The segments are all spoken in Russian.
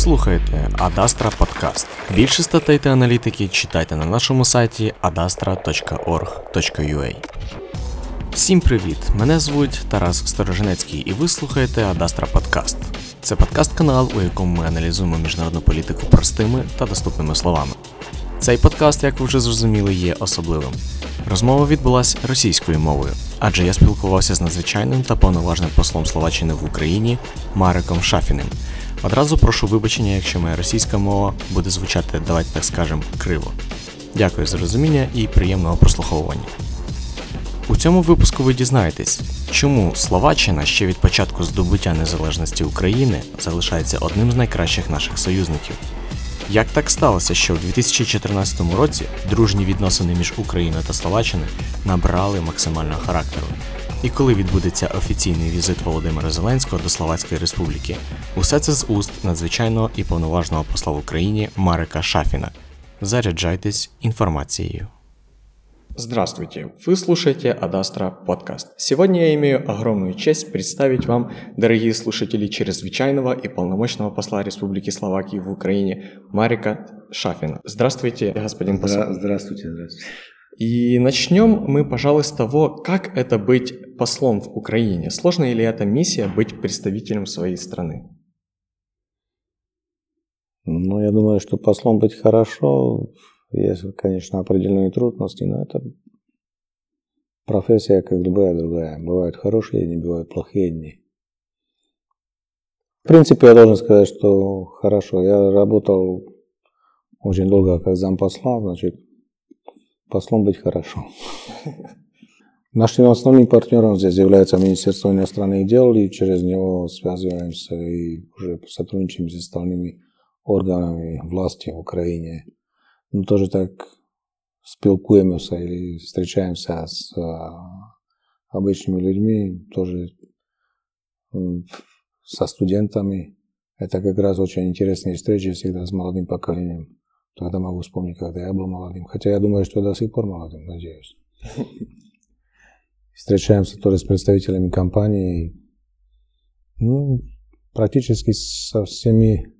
слухаєте Adastra Подкаст. Більше статей та аналітики читайте на нашому сайті adastra.org.ua. Всім привіт! Мене звуть Тарас Стороженецький, і ви слухаєте Адастра Подкаст. Це подкаст-канал, у якому ми аналізуємо міжнародну політику простими та доступними словами. Цей подкаст, як ви вже зрозуміли, є особливим. Розмова відбулася російською мовою, адже я спілкувався з надзвичайним та повноважним послом Словаччини в Україні Мариком Шафіним. Одразу прошу вибачення, якщо моя російська мова буде звучати, давайте так скажемо, криво. Дякую за розуміння і приємного прослуховування. У цьому випуску ви дізнаєтесь, чому Словаччина ще від початку здобуття незалежності України залишається одним з найкращих наших союзників. Як так сталося, що в 2014 році дружні відносини між Україною та Словаччиною набрали максимального характеру? І коли відбудеться офіційний візит Володимира Зеленського до Словацької Республіки? Усе це з уст надзвичайного і повноважного посла в Україні Марика Шафіна. Заряджайтесь інформацією. Здравствуйте! Вы слушаете Адастра подкаст. Сегодня я имею огромную честь представить вам, дорогие слушатели, чрезвычайного и полномочного посла Республики Словакии в Украине Марика Шафина. Здравствуйте, господин посол. Здра- Здравствуйте, здравствуйте. И начнем мы, пожалуй, с того, как это быть послом в Украине. Сложная ли эта миссия быть представителем своей страны? Ну, я думаю, что послом быть хорошо. Есть, конечно, определенные трудности, но это профессия, как любая другая. Бывают хорошие дни, бывают плохие дни. В принципе, я должен сказать, что хорошо. Я работал очень долго как зампосла, значит, послом быть хорошо. Нашим основным партнером здесь является Министерство иностранных дел, и через него связываемся и уже сотрудничаем с остальными органами власти в Украине. Ну, тоже так спілкуємося или встречаемся с а, обычными людьми, тоже со студентами. Это как раз очень интересные встречи всегда с молодым поколением. Тогда могу вспомнить, когда я был молодым. Хотя я думаю, что до сих пор молодым, надеюсь. Встречаемся тоже с представителями компании. Ну, практически со всеми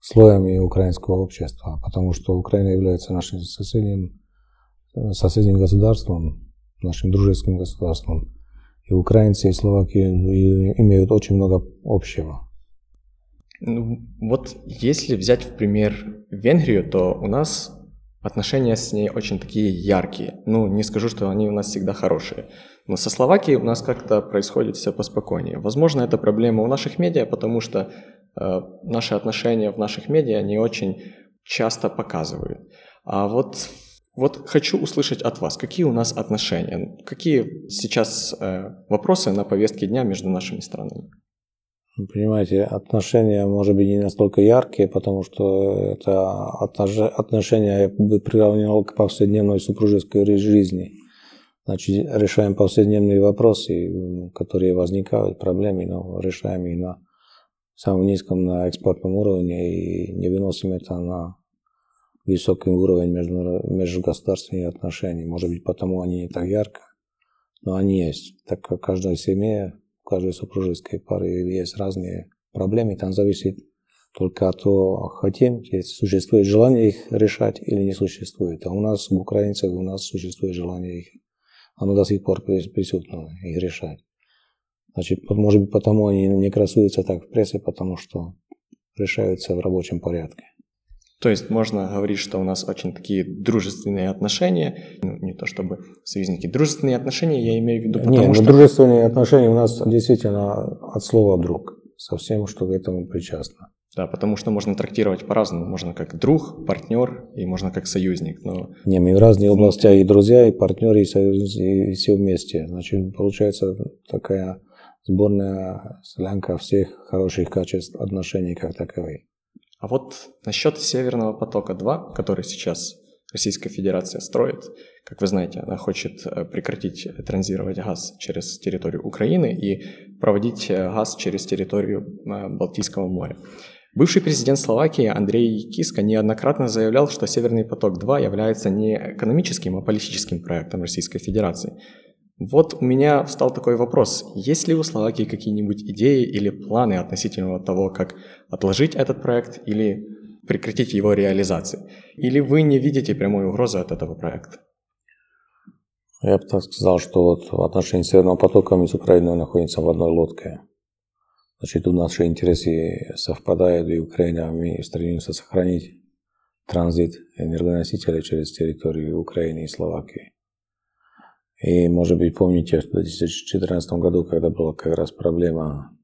слоями украинского общества, потому что Украина является нашим соседним, соседним государством, нашим дружеским государством. И украинцы и словаки и- имеют очень много общего. Ну, вот если взять в пример Венгрию, то у нас отношения с ней очень такие яркие. Ну, не скажу, что они у нас всегда хорошие. Но со Словакией у нас как-то происходит все поспокойнее. Возможно, это проблема у наших медиа, потому что э, наши отношения в наших медиа не очень часто показывают. А вот, вот хочу услышать от вас, какие у нас отношения, какие сейчас э, вопросы на повестке дня между нашими странами. Понимаете, отношения, может быть, не настолько яркие, потому что это отнош- отношения я бы приравнял к повседневной супружеской жизни. Значит, решаем повседневные вопросы, которые возникают, проблемы, но решаем их на самом низком, на экспортном уровне и не выносим это на высокий уровень между, межгосударственных отношений. Может быть, потому они не так ярко, но они есть. Так как в каждой семье, в каждой супружеской паре есть разные проблемы, там зависит только от того, хотим, есть, существует желание их решать или не существует. А у нас, у украинцев, у нас существует желание их, оно до сих пор прис- присутствует, их решать. Значит, может быть, потому они не красуются так в прессе, потому что решаются в рабочем порядке. То есть можно говорить, что у нас очень такие дружественные отношения, ну, не то чтобы союзники, дружественные отношения я имею в виду, потому Не, ну, что... дружественные отношения у нас действительно от слова «друг», со всем, что к этому причастно. Да, потому что можно трактировать по-разному. Можно как друг, партнер и можно как союзник. Но Не, мы в разных областях и друзья, и партнеры, и союз, и все вместе. Значит, получается такая сборная солянка всех хороших качеств отношений как таковых. А вот насчет Северного потока-2, который сейчас Российская Федерация строит, как вы знаете, она хочет э, прекратить транзировать газ через территорию Украины и проводить э, газ через территорию э, Балтийского моря. Бывший президент Словакии Андрей Киска неоднократно заявлял, что Северный поток-2 является не экономическим, а политическим проектом Российской Федерации. Вот у меня встал такой вопрос. Есть ли у Словакии какие-нибудь идеи или планы относительно того, как отложить этот проект или прекратить его реализацию? Или вы не видите прямой угрозы от этого проекта? Я бы так сказал, что вот в отношении Северного потока мы с Украиной находимся в одной лодке. Значит, у наши интересы совпадают, и Украина, мы стремимся сохранить транзит энергоносителей через территорию Украины и Словакии. И, может быть, помните, в 2014 году, когда была как раз проблема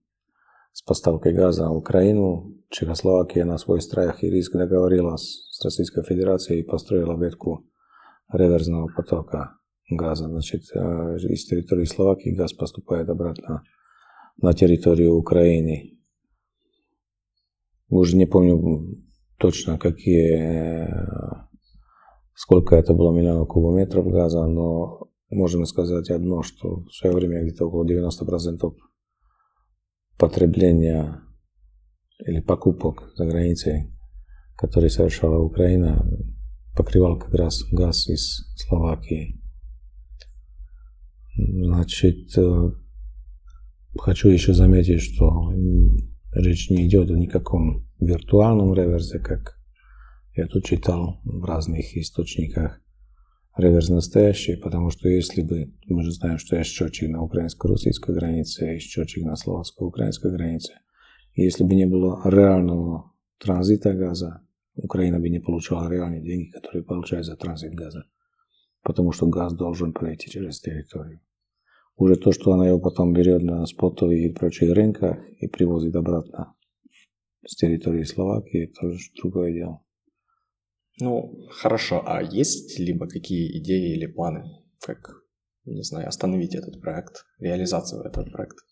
с поставкой газа в Украину, Чехословакия на свой страх и риск договорилась с Российской Федерацией и построила ветку реверсного потока газа. Значит, э, из территории Словакии газ поступает обратно на территорию Украины. Уже не помню точно, какие, сколько это было миллионов кубометров газа, но можем сказать одно, что в свое время где-то около 90% потребления или покупок за границей, которые совершала Украина, покрывал как раз газ из Словакии. Значит, э, хочу еще заметить, что речь не идет о никаком виртуальном реверсе, как я тут читал в разных источниках. Реверс настоящий, потому что если бы, мы же знаем, что есть счетчик на украинско-российской границе, есть счетчик на словацко-украинской границе, если бы не было реального транзита газа, Украина бы не получала реальные деньги, которые получает за транзит газа, потому что газ должен пройти через территорию. Уже то, что она его потом берет на спотовых и прочих рынках и привозит обратно с территории Словакии, это уже другое дело. Ну, хорошо. А есть либо какие идеи или планы, как, не знаю, остановить этот проект, реализацию этого проекта?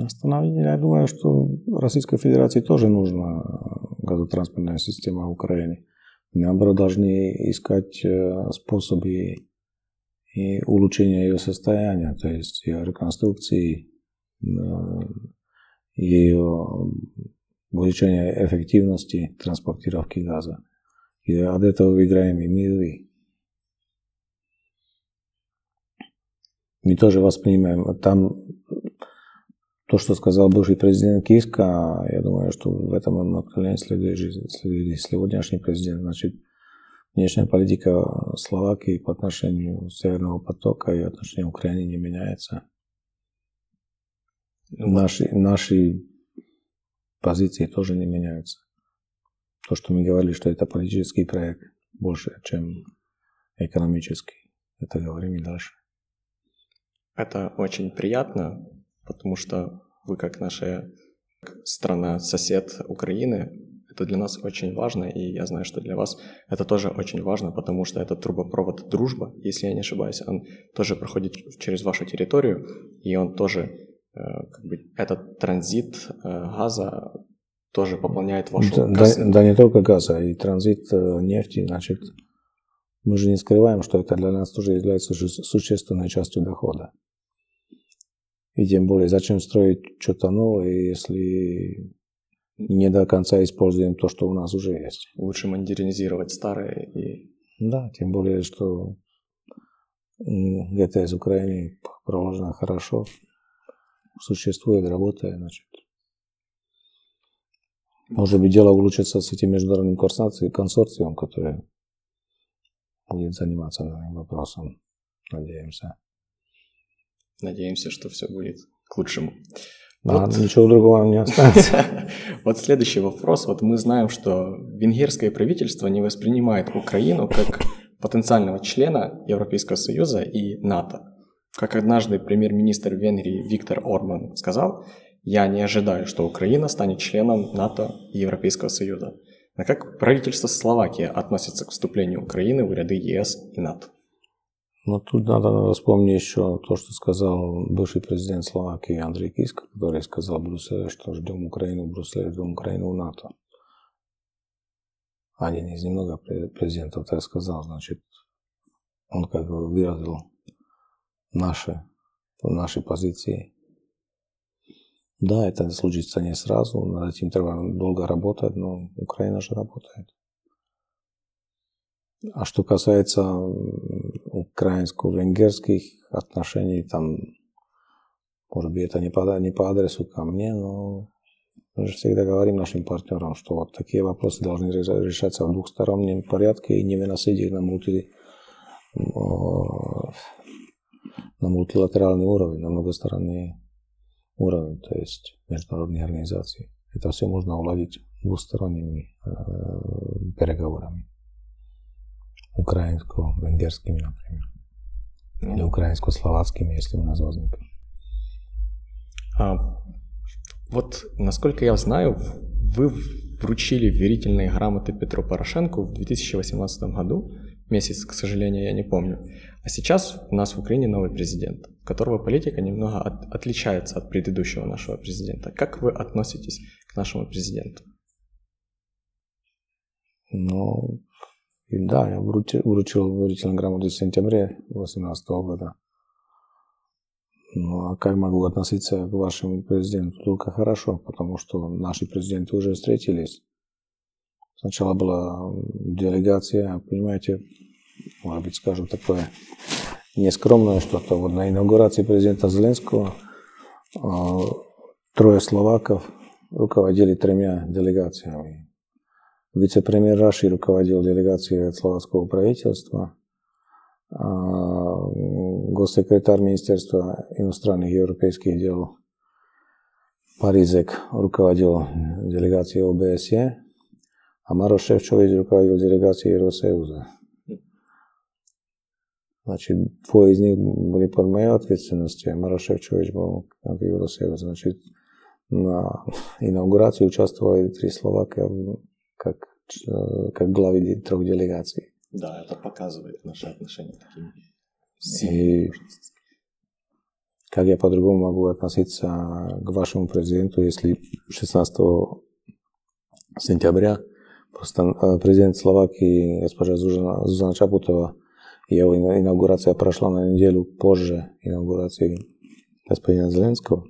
Остановить, я думаю, что Российской Федерации тоже нужна газотранспортная система в Украине. Наоборот, должны искать э, способы и улучшения ее состояния, то есть ее реконструкции, э, ее увеличения эффективности транспортировки газа. И от этого выиграем и мы, и. Мы тоже воспринимаем. Там то, что сказал бывший президент Киска, я думаю, что в этом направлении следует, следует сегодняшний президент. Значит, внешняя политика Словакии по отношению Северного потока и отношению Украины не меняется. Наши, наши позиции тоже не меняются то, что мы говорили, что это политический проект больше, чем экономический. Это говорим и дальше. Это очень приятно, потому что вы как наша страна-сосед Украины, это для нас очень важно, и я знаю, что для вас это тоже очень важно, потому что этот трубопровод «Дружба», если я не ошибаюсь, он тоже проходит через вашу территорию, и он тоже, э, как бы, этот транзит э, газа тоже пополняет вашу да, да, да, не только газа, и транзит э, нефти, значит, мы же не скрываем, что это для нас тоже является существенной частью дохода. И тем более, зачем строить что-то новое, если не до конца используем то, что у нас уже есть. Лучше модернизировать старое и... Да, тем более, что ГТС Украины проложено хорошо, существует, работает, значит, может быть, дело улучшится с этим международным консорциумом, который будет заниматься данным вопросом. Надеемся. Надеемся, что все будет к лучшему. Да, вот. ничего другого не останется. Вот следующий вопрос. Вот мы знаем, что венгерское правительство не воспринимает Украину как потенциального члена Европейского Союза и НАТО. Как однажды премьер-министр Венгрии Виктор Орман сказал, я не ожидаю, что Украина станет членом НАТО и Европейского Союза. А как правительство Словакии относится к вступлению Украины в ряды ЕС и НАТО? Ну, тут надо вспомнить еще то, что сказал бывший президент Словакии Андрей Киск, который сказал Брюсселю, что ждем Украину в Брюсселе, ждем Украину в НАТО. Один из немного президентов так сказал, значит, он как бы выразил наши, наши позиции да, это случится не сразу, над этим треба долго работать, но Украина же работает. А что касается украинско-венгерских отношений, там, может быть, это не по, не по адресу ко мне, но мы же всегда говорим нашим партнерам, что вот такие вопросы должны решаться в двухстороннем порядке и не выносить их на, мульти, на мультилатеральный уровень, на многосторонний уровень, то есть международные организации. Это все можно уладить двусторонними э, переговорами. Украинско-венгерскими, например. Или украинско-словацкими, если у нас возникнет. А, вот, насколько я знаю, вы вручили верительные грамоты Петру Порошенко в 2018 году. Месяц, к сожалению, я не помню. А сейчас у нас в Украине новый президент, которого политика немного от, отличается от предыдущего нашего президента. Как вы относитесь к нашему президенту? Ну, и да, я вручил, вручил грамоту в сентябре 2018 года. Ну, а как могу относиться к вашему президенту? Только хорошо, потому что наши президенты уже встретились. Сначала была делегация, понимаете, может быть, скажем такое нескромное что-то. Вот на инаугурации президента Зеленского а, трое словаков руководили тремя делегациями. Вице-премьер Раши руководил делегацией от словацкого правительства. А, госсекретарь Министерства иностранных и европейских дел Паризек руководил делегацией ОБСЕ, а Маро Шевчович руководил делегацией Евросоюза. Значит, двое из них были под моей ответственностью, Маро Шевчович был от Евросоюза. Значит, на инаугурации участвовали три словака как, как главы трех делегаций. Да, это показывает наши отношения такими. И как я по-другому могу относиться к вашему президенту, если 16 сентября просто э, президент Словакии госпожа Зузана, Зузана Чапутова, ее инаугурация прошла на неделю позже инаугурации господина Зеленского,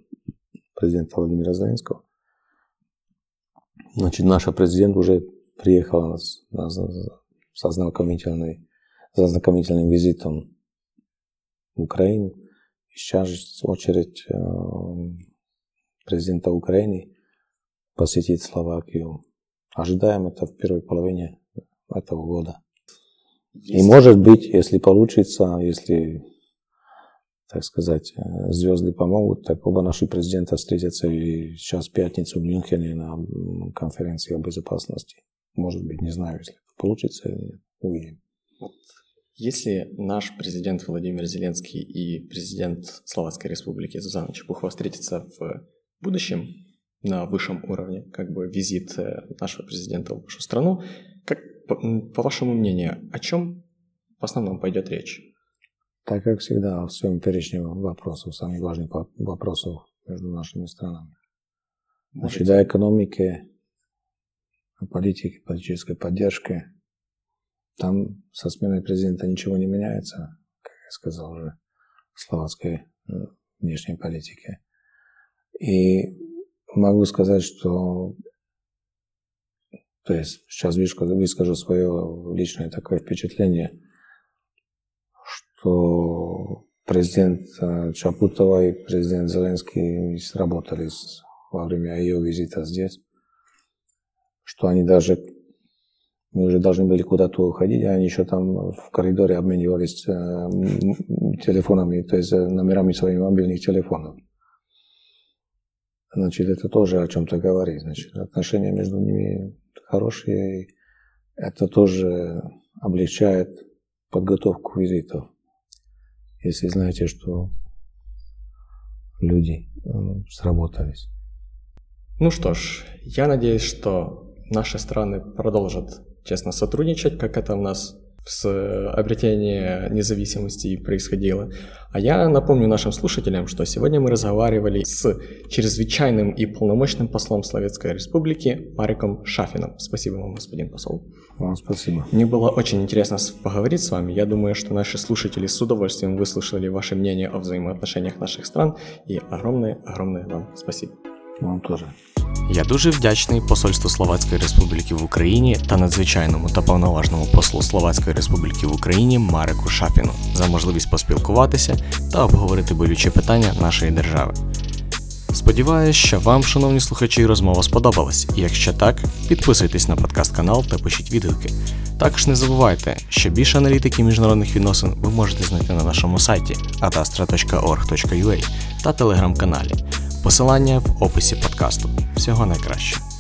президента Владимира Зеленского. Значит, наш президент уже приехал на, на, со знакомительной, за знакомительным визитом в Украину. И сейчас очередь э, президента Украины посетить Словакию. Ожидаем это в первой половине этого года. Есть. И может быть, если получится, если, так сказать, э, звезды помогут, так оба наши президента встретятся и сейчас в пятницу в Мюнхене на конференции о безопасности. Может быть, не знаю, если получится или. Увидим. Если наш президент Владимир Зеленский и президент Словацкой Республики Зузана Чепухова встретятся в будущем на высшем уровне, как бы визит э, нашего президента в вашу страну, как, по, по вашему мнению, о чем в основном пойдет речь? Так как всегда, в своем перечне вопросов, самых важных вопросов между нашими странами. Значит, до экономики, политики, политической поддержки, там со сменой президента ничего не меняется, как я сказал уже, в словацкой э, внешней политике. И могу сказать, что то есть сейчас выскажу свое личное такое впечатление, что президент э, Чапутова и президент Зеленский сработались во время ее визита здесь, что они даже мы уже должны были куда-то уходить, а они еще там в коридоре обменивались э, телефонами, то есть э, номерами своих мобильных телефонов. Значит, это тоже о чем-то говорит. Значит, отношения между ними хорошие, и это тоже облегчает подготовку визитов. Если знаете, что люди э, сработались. Ну что ж, я надеюсь, что наши страны продолжат честно сотрудничать, как это у нас с обретения независимости происходило. А я напомню нашим слушателям, что сегодня мы разговаривали с чрезвычайным и полномочным послом Советской Республики Мариком Шафином. Спасибо вам, господин посол. Вам спасибо. Мне было очень интересно поговорить с вами. Я думаю, что наши слушатели с удовольствием выслушали ваше мнение о взаимоотношениях наших стран. И огромное-огромное вам спасибо. Вам тоже. Я дуже вдячний Посольству Словацької Республіки в Україні та надзвичайному та повноважному послу Словацької Республіки в Україні Мареку Шафіну за можливість поспілкуватися та обговорити болючі питання нашої держави. Сподіваюсь, що вам, шановні слухачі, розмова сподобалась. Якщо так, підписуйтесь на подкаст канал та пишіть відгуки. Також не забувайте, що більше аналітики міжнародних відносин ви можете знайти на нашому сайті adastra.org.ua та телеграм-каналі. Посилання в описі подкасту. Всього найкращого.